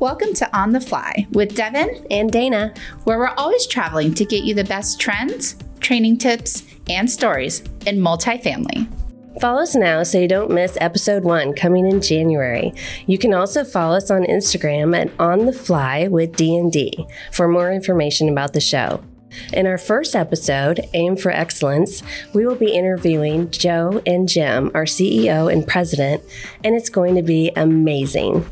Welcome to On the Fly with Devin and Dana, where we're always traveling to get you the best trends, training tips, and stories in multifamily. Follow us now so you don't miss episode one coming in January. You can also follow us on Instagram at On the Fly with D&D for more information about the show. In our first episode, Aim for Excellence, we will be interviewing Joe and Jim, our CEO and president, and it's going to be amazing.